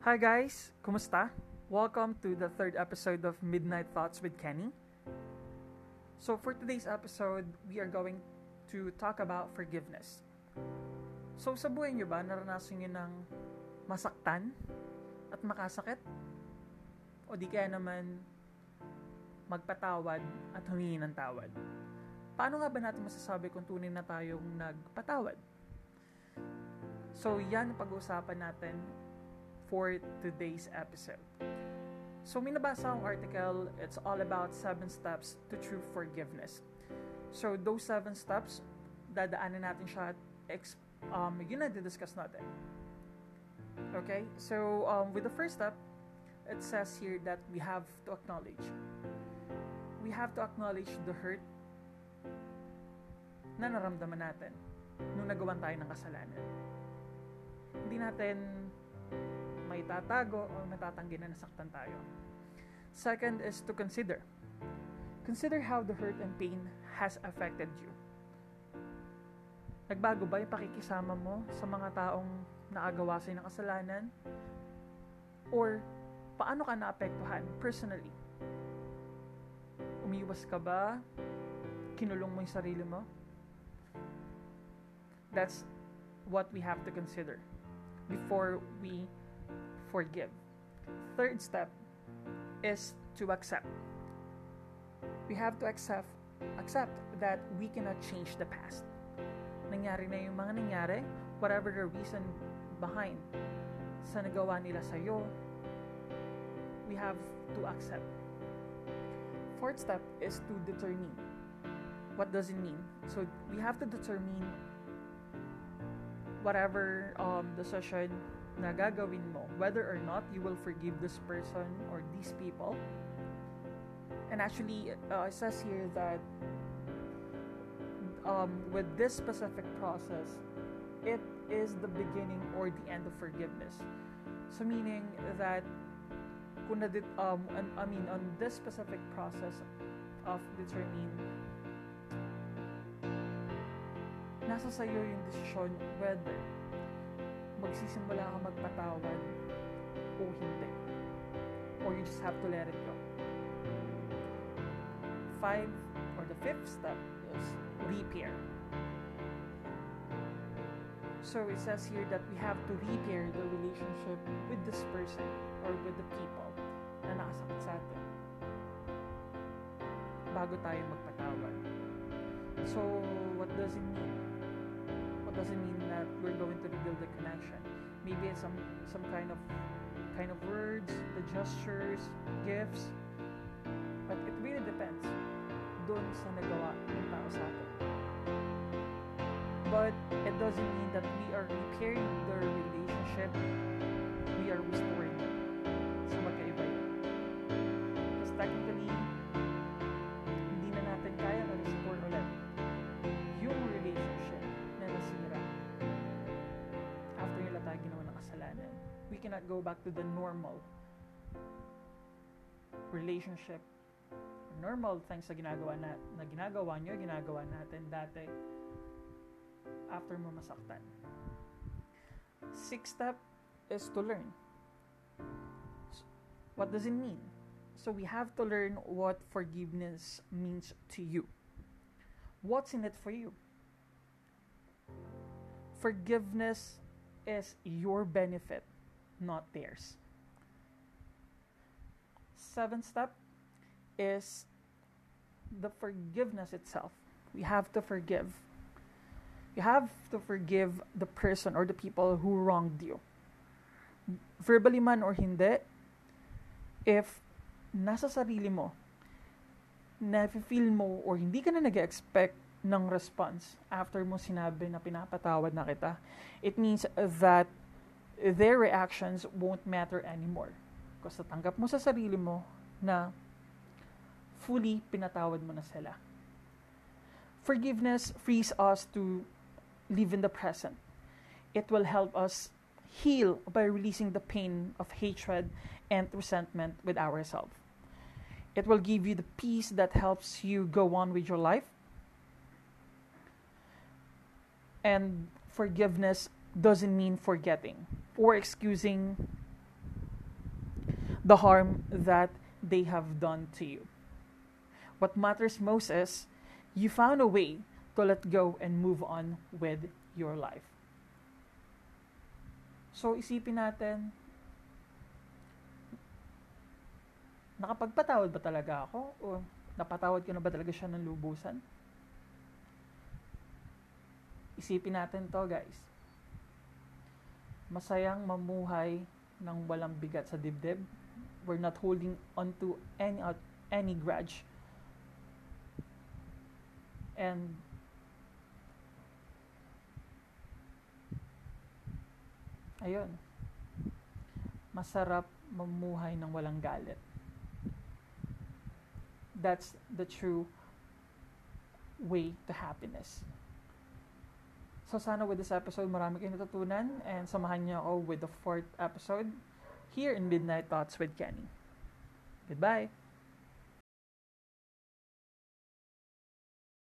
Hi guys, kumusta? Welcome to the third episode of Midnight Thoughts with Kenny. So for today's episode, we are going to talk about forgiveness. So sa buhay niyo ba, naranasan niyo ng masaktan at makasakit? O di kaya naman magpatawad at humingi ng tawad? Paano nga ba natin masasabi kung tunay na tayong nagpatawad? So yan ang pag-uusapan natin for today's episode. So may nabasa akong article, it's all about seven steps to true forgiveness. So those seven steps, dadaanan natin siya at um, yun na discuss natin. Okay, so um, with the first step, it says here that we have to acknowledge. We have to acknowledge the hurt na naramdaman natin nung nagawan tayo ng kasalanan. Hindi natin may tatago o matatanggi na nasaktan tayo. Second is to consider. Consider how the hurt and pain has affected you. Nagbago ba yung pakikisama mo sa mga taong naagawa sa'yo ng kasalanan? Or paano ka naapektuhan personally? Umiwas ka ba? Kinulong mo yung sarili mo? That's what we have to consider before we forgive. Third step is to accept. We have to accept accept that we cannot change the past. Nangyari na yung mga nangyari, whatever the reason behind sa nagawa nila sa iyo, we have to accept. Fourth step is to determine. What does it mean? So we have to determine whatever um, decision na gagawin mo, whether or not you will forgive this person or these people. And actually, uh, it says here that um, with this specific process, it is the beginning or the end of forgiveness. So meaning that kung nadit, um, I mean, on this specific process of determining nasa sa'yo yung desisyon whether magsisimula ka magpatawad o hindi. Or you just have to let it go. Five, or the fifth step is repair. So it says here that we have to repair the relationship with this person or with the people na nakasakit sa atin bago tayo magpatawad. So, what does it mean? Doesn't mean that we're going to rebuild the connection? Maybe it's some some kind of kind of words, the gestures, gifts. But it really depends doon sa nagawa ng tao sa atin. But it doesn't mean that we are repairing the relationship. We are restoring cannot go back to the normal relationship normal things na ginagawa na, na ginagawa nyo, ginagawa natin dati after mo masaktan. Sixth step is to learn. What does it mean? So we have to learn what forgiveness means to you. What's in it for you? Forgiveness is your benefit, not theirs. Seventh step is the forgiveness itself. We have to forgive. You have to forgive the person or the people who wronged you. Verbally man or hindi, if nasa sarili mo, na feel mo or hindi ka na nag-expect ng response after mo sinabi na pinapatawad na kita, it means that their reactions won't matter anymore. Kasi tanggap mo sa sarili mo na fully pinatawad mo na sila. Forgiveness frees us to live in the present. It will help us heal by releasing the pain of hatred and resentment with ourselves. It will give you the peace that helps you go on with your life. And forgiveness doesn't mean forgetting or excusing the harm that they have done to you. What matters most is you found a way to let go and move on with your life. So, isipin natin, nakapagpatawad ba talaga ako? O napatawad ko na ba talaga siya ng lubusan? Isipin natin to guys. Masayang mamuhay ng walang bigat sa dibdib. We're not holding on to any, any grudge. And ayun, masarap mamuhay ng walang galit. That's the true way to happiness. So sana with this episode, marami kayong natutunan and samahan niyo ako with the fourth episode here in Midnight Thoughts with Kenny. Goodbye!